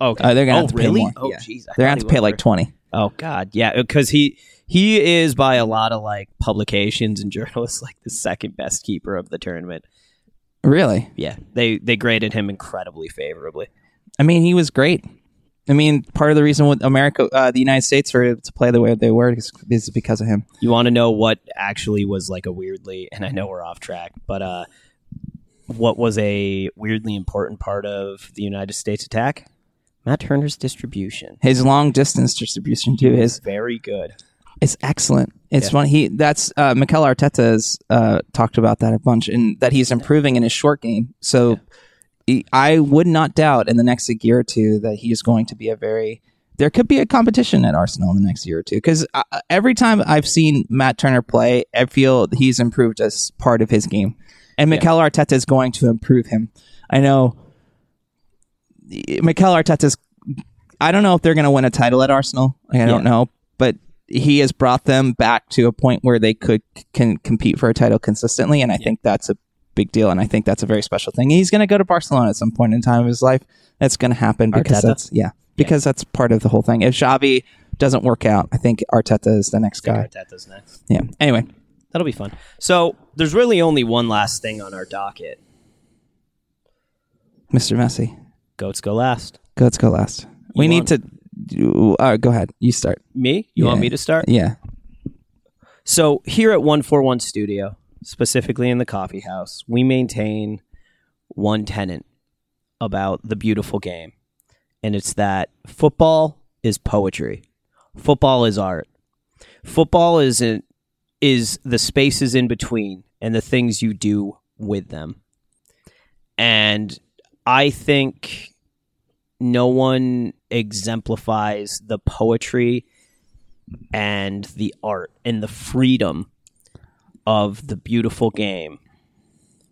Okay. Uh, they're gonna oh, have to pay more. Oh, Yeah. jeez. They're gonna have to pay like twenty. Oh God, yeah, because he he is by a lot of like publications and [laughs] journalists like the second best keeper of the tournament. Really? Yeah, they they graded him incredibly favorably. I mean, he was great. I mean, part of the reason with America, uh, the United States, were able to play the way they were is, is because of him. You want to know what actually was like a weirdly, and I know we're off track, but uh, what was a weirdly important part of the United States attack? Matt Turner's distribution His long distance distribution too is very good. Is excellent. It's Yeah. one he that's uh, Mikel Arteta has uh, talked about that a bunch, and that he's improving in his short game. So he- I would not doubt in the next year or two that he is going to be a very there could be a competition at Arsenal in the next year or two because uh, every time I've seen Matt Turner play, I feel he's improved as part of his game, and Mikel Arteta is going to improve him. I know Mikel Arteta's. I don't know if they're going to win a title at Arsenal. Like, I don't know, but he has brought them back to a point where they could can compete for a title consistently, and I think that's a big deal. And I think that's a very special thing. He's going to go to Barcelona at some point in time of his life. That's going to happen because Arteta? that's yeah, because that's part of the whole thing. If Xavi doesn't work out, I think Arteta is the next guy. Arteta's next. Yeah. Anyway, That'll be fun. So there's really only one last thing on our docket. Mr. Messi, Goats go last. Goats go last. we You need want- to. Do, uh, go ahead. You start. Me? You want me to start? Yeah. So here at 141 Studio, specifically in the coffee house, we maintain one tenant about the beautiful game. And it's that football is poetry. Football is art. Football is in, is the spaces in between and the things you do with them. And I think no one exemplifies the poetry and the art and the freedom of the beautiful game,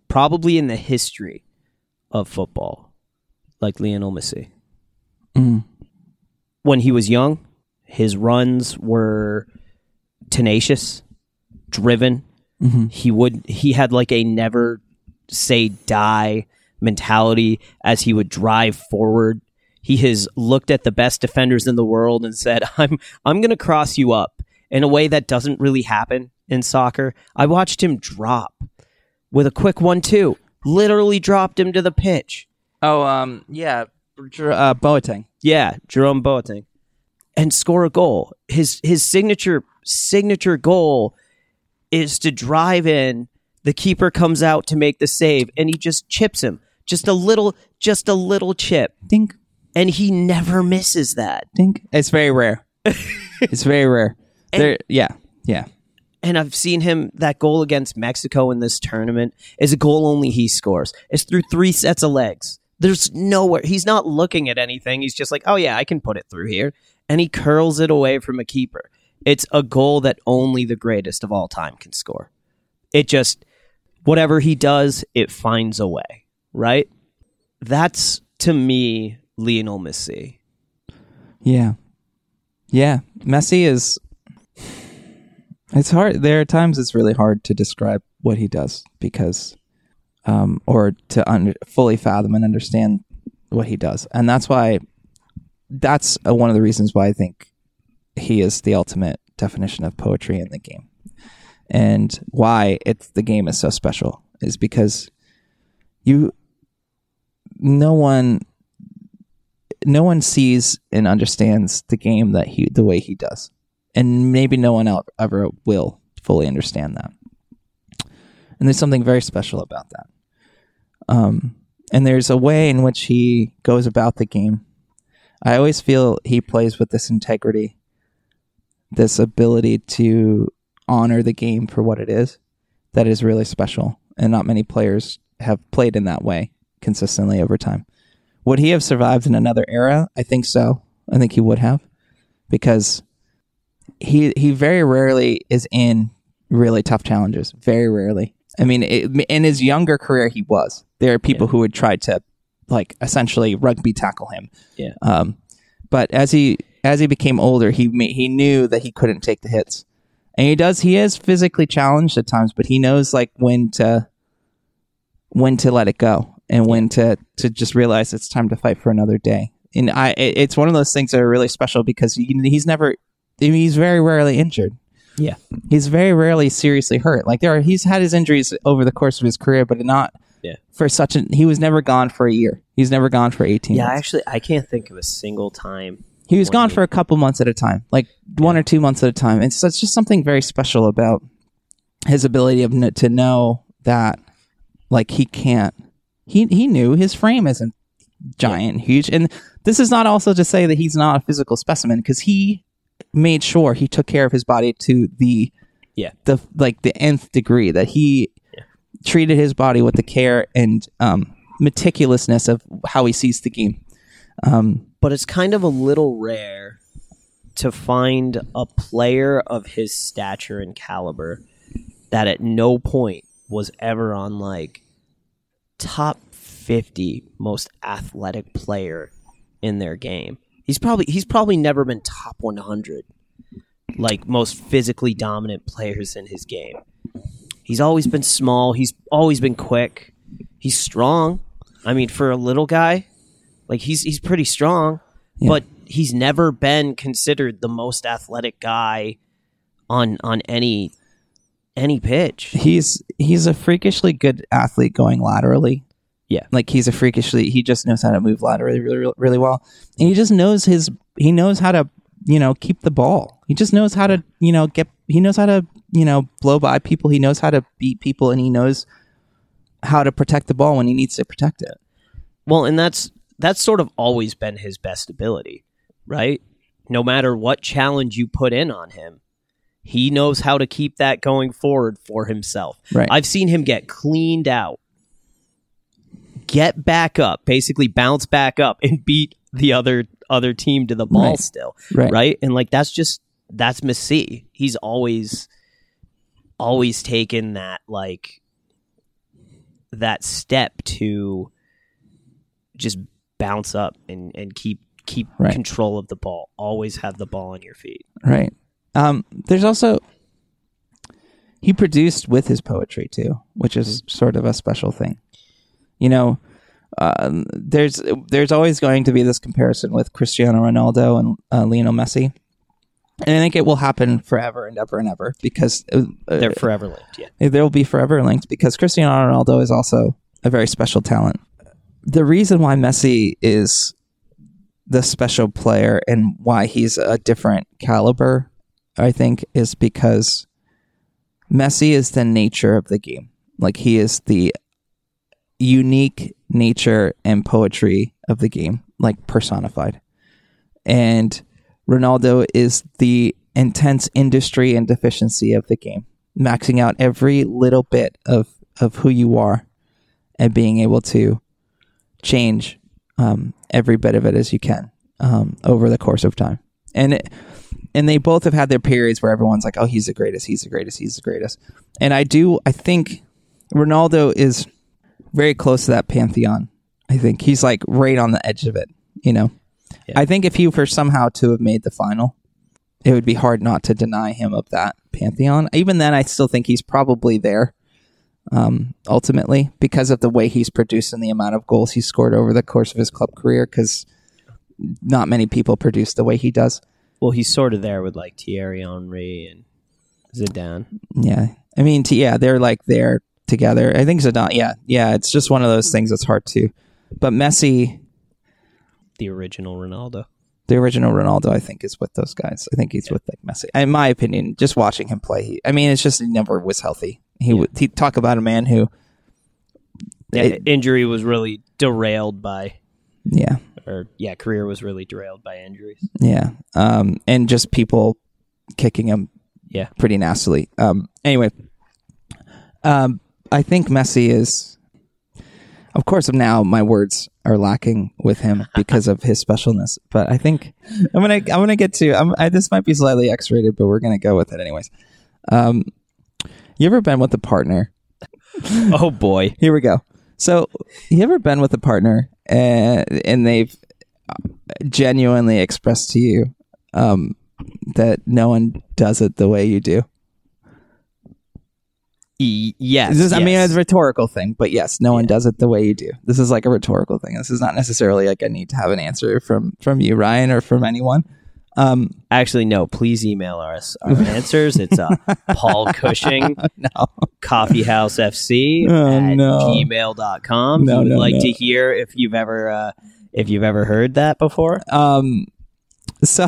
probably in the history of football, like Lionel Messi. Mm. When he was young, his runs were tenacious, driven. Mhm. He would he had like a never say die mentality as he would drive forward. He has looked at the best defenders in the world and said, [laughs] "I'm I'm going to cross you up." In a way that doesn't really happen in soccer. I watched him drop with a quick one-two. Literally dropped him to the pitch. Oh, um, yeah. Uh, Boateng. Yeah, Jerome Boateng, and score a goal. His his signature signature goal is to drive in. The keeper comes out to make the save, and he just chips him. Just a little, just a little chip, Dink, and he never misses that. dink. It's very rare. [laughs] it's very rare. There, yeah, yeah. And I've seen him that goal against Mexico in this tournament is a goal only he scores. It's through three sets of legs. There's nowhere he's not looking at anything. He's just like, oh yeah, I can put it through here, and he curls it away from a keeper. It's a goal that only the greatest of all time can score. It just whatever he does, it finds a way. Right? That's to me Lionel Messi. Yeah. Yeah. Messi is it's hard there are times it's really hard to describe what he does because um or to under, fully fathom and understand what he does. And that's why that's uh, one of the reasons why I think he is the ultimate definition of poetry in the game. And why it's the game is so special is because you no one no one sees and understands the game that he the way he does. And maybe no one else ever will fully understand that. And there's something very special about that. Um, and there's a way in which he goes about the game. I always feel he plays with this integrity this ability to honor the game for what it is that is really special. And not many players have played in that way consistently over time would he have survived in another era? I think so. I think he would have because he he very rarely is in really tough challenges. Very rarely. I mean, it, in his younger career, he was. There are people who would try to like essentially rugby tackle him. Yeah. Um, but as he as he became older, he he knew that he couldn't take the hits, and he does. He is physically challenged at times, but he knows like when to when to let it go and when to to just realize it's time to fight for another day. And I, it's one of those things that are really special because he's never, I mean, he's very rarely injured. Yeah. He's very rarely seriously hurt. Like there are, he's had his injuries over the course of his career, but not Yeah. for such an. He was never gone for a year. He's never gone for eighteen. Yeah, months. actually, I can't think of a single time. He was gone for a couple months at a time, like one or two months at a time. And so it's just something very special about his ability of to know that, like he can't. He he knew his frame isn't giant, huge, and this is not also to say that he's not a physical specimen because he made sure he took care of his body to the Yeah. the like the nth degree that he treated his body with the care and um, meticulousness of how he sees the game. Um, But it's kind of a little rare to find a player of his stature and caliber that at no point was ever on like top 50 most athletic player in their game. He's probably he's probably never been top 100 like most physically dominant players in his game. He's always been small, he's always been quick. He's strong. I mean for a little guy, like he's he's pretty strong, Yeah. but he's never been considered the most athletic guy on on any any pitch. he's he's a freakishly good athlete going laterally. Yeah. like he's a freakishly. He just knows how to move laterally really, really, really well, and he just knows his. He knows how to you know keep the ball. He just knows how to you know get. He knows how to you know blow by people. He knows how to beat people, and he knows how to protect the ball when he needs to protect it. Well, and that's that's sort of always been his best ability, right? No matter what challenge you put in on him, he knows how to keep that going forward for himself. Right. I've seen him get cleaned out, get back up, basically bounce back up and beat the other other team to the ball Right. still. Right. Right? And like that's just that's Messi. He's always always taken that like that step to just bounce up and, and keep keep Right. control of the ball. Always have the ball on your feet. Right. Um, there's also he produced with his poetry too, which is sort of a special thing. You know, um, there's there's always going to be this comparison with Cristiano Ronaldo and uh, Lionel Messi, and I think it will happen forever and ever and ever because uh, They're forever linked. Yeah. they'll be forever linked because Cristiano Ronaldo is also a very special talent. The reason why Messi is the special player and why he's a different caliber, I think, is because Messi is the nature of the game. Like he is the unique nature and poetry of the game, like personified. And Ronaldo is the intense industry and deficiency of the game, maxing out every little bit of, of who you are and being able to change um, every bit of it as you can um, over the course of time. And it, and they both have had their periods where everyone's like, "Oh, he's the greatest. He's the greatest. He's the greatest." And I do. I think Ronaldo is very close to that pantheon. I think he's like right on the edge of it. You know, Yeah. I think if he were somehow to have made the final, it would be hard not to deny him of that pantheon. Even then, I still think he's probably there. Um, ultimately, because of the way he's produced and the amount of goals he's scored over the course of his club career, because not many people produce the way he does. Well, he's sort of there with like Thierry Henry and Zidane. Yeah, I mean, t- yeah, they're like there together. I think Zidane. Yeah, yeah, it's just one of those things that's hard to. But Messi, The original Ronaldo. the original Ronaldo, I think is with those guys. I think he's with like Messi. In my opinion, just watching him play, he, I mean, it's just he never was healthy. He would he talk about a man who, Yeah, It- injury was really derailed by, yeah, or yeah, career was really derailed by injuries. yeah, um, and just people kicking him Yeah. pretty nastily. Um, anyway, um, I think Messi is, of course, now my words are lacking with him [laughs] because of his specialness. But I think I'm gonna I'm gonna get to I'm, I, this might be slightly X-rated, but we're gonna go with it anyways. Um, you ever been with a partner? [laughs] Oh boy. Here we go. So, you ever been with a partner and, and they've genuinely expressed to you um, that no one does it the way you do. E- yes, This is- I mean, it's a rhetorical thing, but yes, no one does it the way you do. This is like a rhetorical thing. This is not necessarily like I need to have an answer from from you, Ryan, or from anyone. Um, Actually, no. Please email us our [laughs] answers. It's uh, Paul Cushing, [laughs] no, coffeehousefc Oh, at no. gmail.com. No, would no, like no. to hear if you've ever uh, if you've ever heard that before. Um, so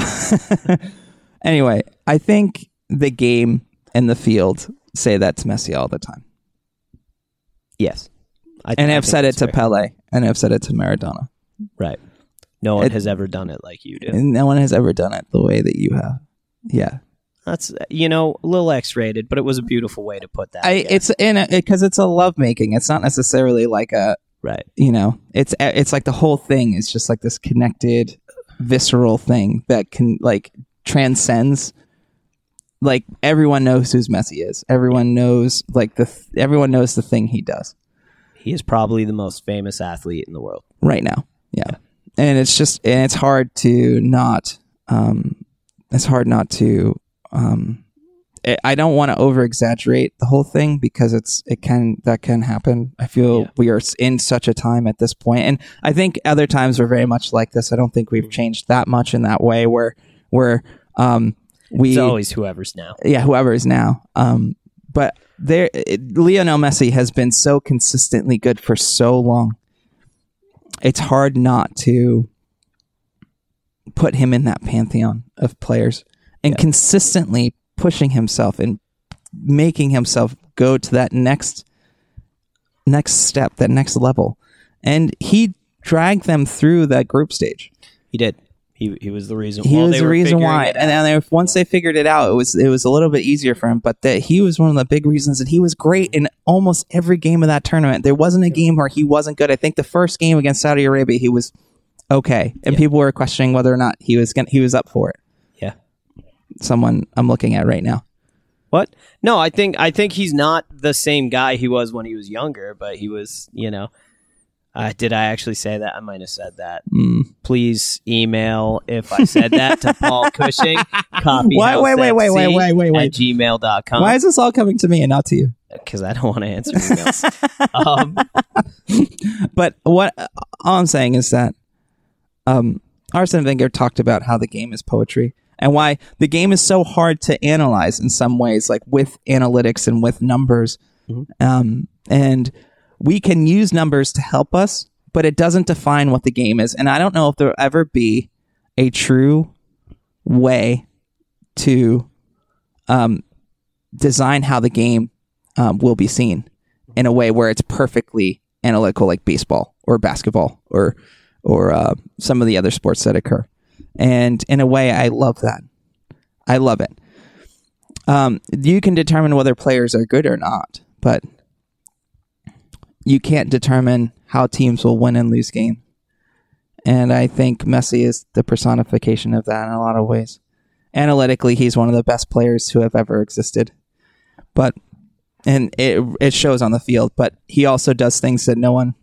[laughs] anyway, I think the game and the field say that to Messi all the time, Yes, I, and I I've think said it that's to fair. Pele, and I've said it to Maradona, Right. No one It- has ever done it like you do. and no one has ever done it the way that you have. Yeah, That's you know a little X-rated, but it was a beautiful way to put that. I, it's uh, in because it's a love making. It's not necessarily like a right. you know it's it's like the whole thing is just like this connected visceral thing that can like transcends like everyone knows who's Messi is everyone knows like the th- everyone knows the thing he does He is probably the most famous athlete in the world. right now yeah, and it's just and it's hard to not um it's hard not to um I- I don't want to over exaggerate the whole thing because it's it can that can happen. I feel Yeah. we are in such a time at this point, and I think other times were very much like this. I don't think we've changed that much in that way where where um we It's always whoever's now. yeah whoever is now um but there it, Lionel Messi has been so consistently good for so long. It's hard not to put him in that pantheon of players and consistently pushing himself and making himself go to that next next step, that next level. And he dragged them through that group stage. He did. He he was the reason. He was the reason why. And then if, once they figured it out, it was it was a little bit easier for him. But that he was one of the big reasons that he was great in almost every game of that tournament. There wasn't a game where he wasn't good. I think the first game against Saudi Arabia, he was okay, and Yeah. people were questioning whether or not he was gonna, he was up for it. yeah. Someone I'm looking at right now. What? No, I think I think he's not the same guy he was when he was younger, but he was, you know. Uh, did I actually say that? I might have said that. Mm. Please email if I said that to Paul [laughs] Cushing. Copy Wait, wait, wait, wait, wait, wait, wait, wait. At gmail.com. Why is this all coming to me and not to you? Because I don't want to answer emails. [laughs] um, But what all I'm saying is that um, Arsene Wenger talked about how the game is poetry and why the game is so hard to analyze in some ways, like with analytics and with numbers. Um, and we can use numbers to help us, but it doesn't define what the game is. And I don't know if there'll ever be a true way to um, design how the game um, will be seen in a way where it's perfectly analytical, like baseball or basketball or or uh, some of the other sports that occur. And in a way, I love that. I love it. Um, you can determine whether players are good or not, but you can't determine how teams will win and lose games. And I think Messi is the personification of that in a lot of ways. Analytically, he's one of the best players who have ever existed. But and it it shows on the field, but he also does things that no one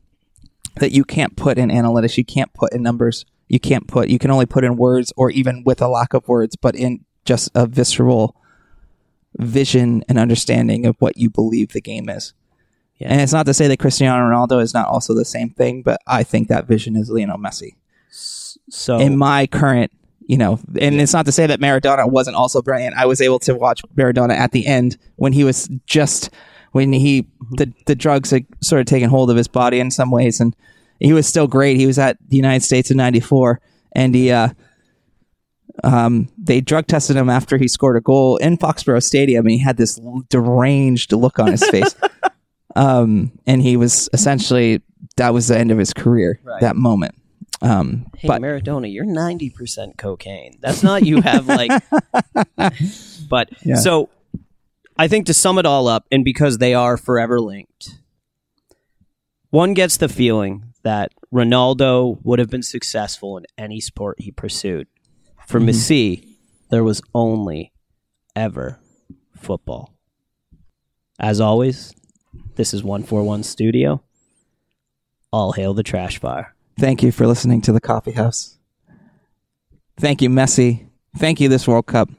that you can't put in analytics, you can't put in numbers, you can't put you can only put in words or even with a lack of words, but in just a visceral vision and understanding of what you believe the game is. Yeah. And it's not to say that Cristiano Ronaldo is not also the same thing, but I think that vision is Lionel Messi. so In my current, you know, and it's not to say that Maradona wasn't also brilliant. I was able to watch Maradona at the end when he was just when he the the drugs had sort of taken hold of his body in some ways, and he was still great. He was at the United States in '94, and he uh, um, they drug tested him after he scored a goal in Foxborough Stadium, and he had this deranged look on his [laughs] face. Um, and he was essentially that was the end of his career. Right. That moment. Um, Hey but Maradona, you're ninety percent cocaine. That's not you have like. [laughs] but Yeah. so, I think to sum it all up, and because they are forever linked, one gets the feeling that Ronaldo would have been successful in any sport he pursued. For Mm-hmm. Messi, there was only ever football. As always, this is one four one studio. All hail the trash fire. Thank you for listening to the Coffee House. Thank you, Messi. Thank you, this World Cup.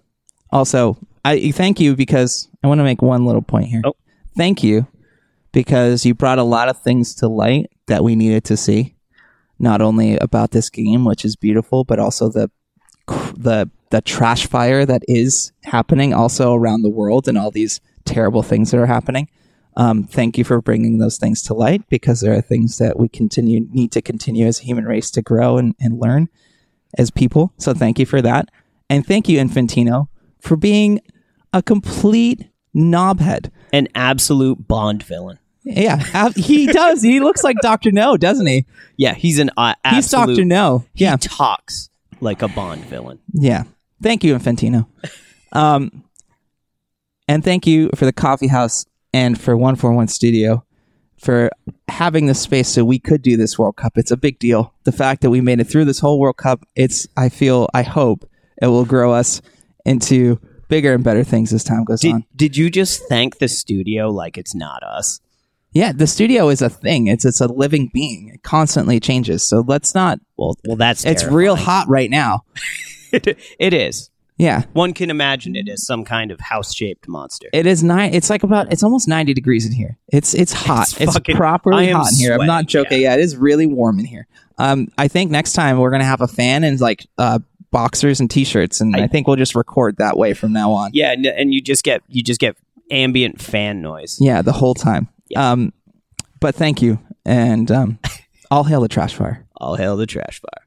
Also, I thank you because I want to make one little point here. Oh. Thank you because you brought a lot of things to light that we needed to see. Not only about this game, which is beautiful, but also the the the trash fire that is happening also around the world and all these terrible things that are happening. Um, thank you for bringing those things to light because there are things that we continue need to continue as a human race to grow and, and learn as people. So thank you for that. And thank you, Infantino, for being a complete knobhead. An absolute Bond villain. Yeah, ab- he [laughs] does. He looks like Doctor No, doesn't he? Yeah, he's an uh, He's. Doctor No. He Yeah, talks like a Bond villain. yeah. Thank you, Infantino. [laughs] Um, and thank you for the coffee house and for One Four One Studio for having this space so we could do this World Cup. It's a big deal. The fact that we made it through this whole World Cup, it's. I feel. I hope it will grow us into bigger and better things as time goes Did, on. did you just thank the studio like it's not us? Yeah, the studio is a thing. It's it's a living being. It constantly changes. So let's not. Well, well, that's It's real hot right now. it, [laughs] it is. Yeah, One can imagine it as some kind of house-shaped monster. it is nine. It's like about. It's almost ninety degrees in here. It's it's hot. It's It's, fucking- properly hot in here. I'm not joking. Yeah. it is really warm in here. Um, I think next time we're gonna have a fan and like uh boxers and t-shirts, and I, I- think we'll just record that way from now on. yeah, and, and you just get you just get ambient fan noise. Yeah, the whole time. Um, but thank you, and um, [laughs] all hail the trash fire. All hail the trash fire.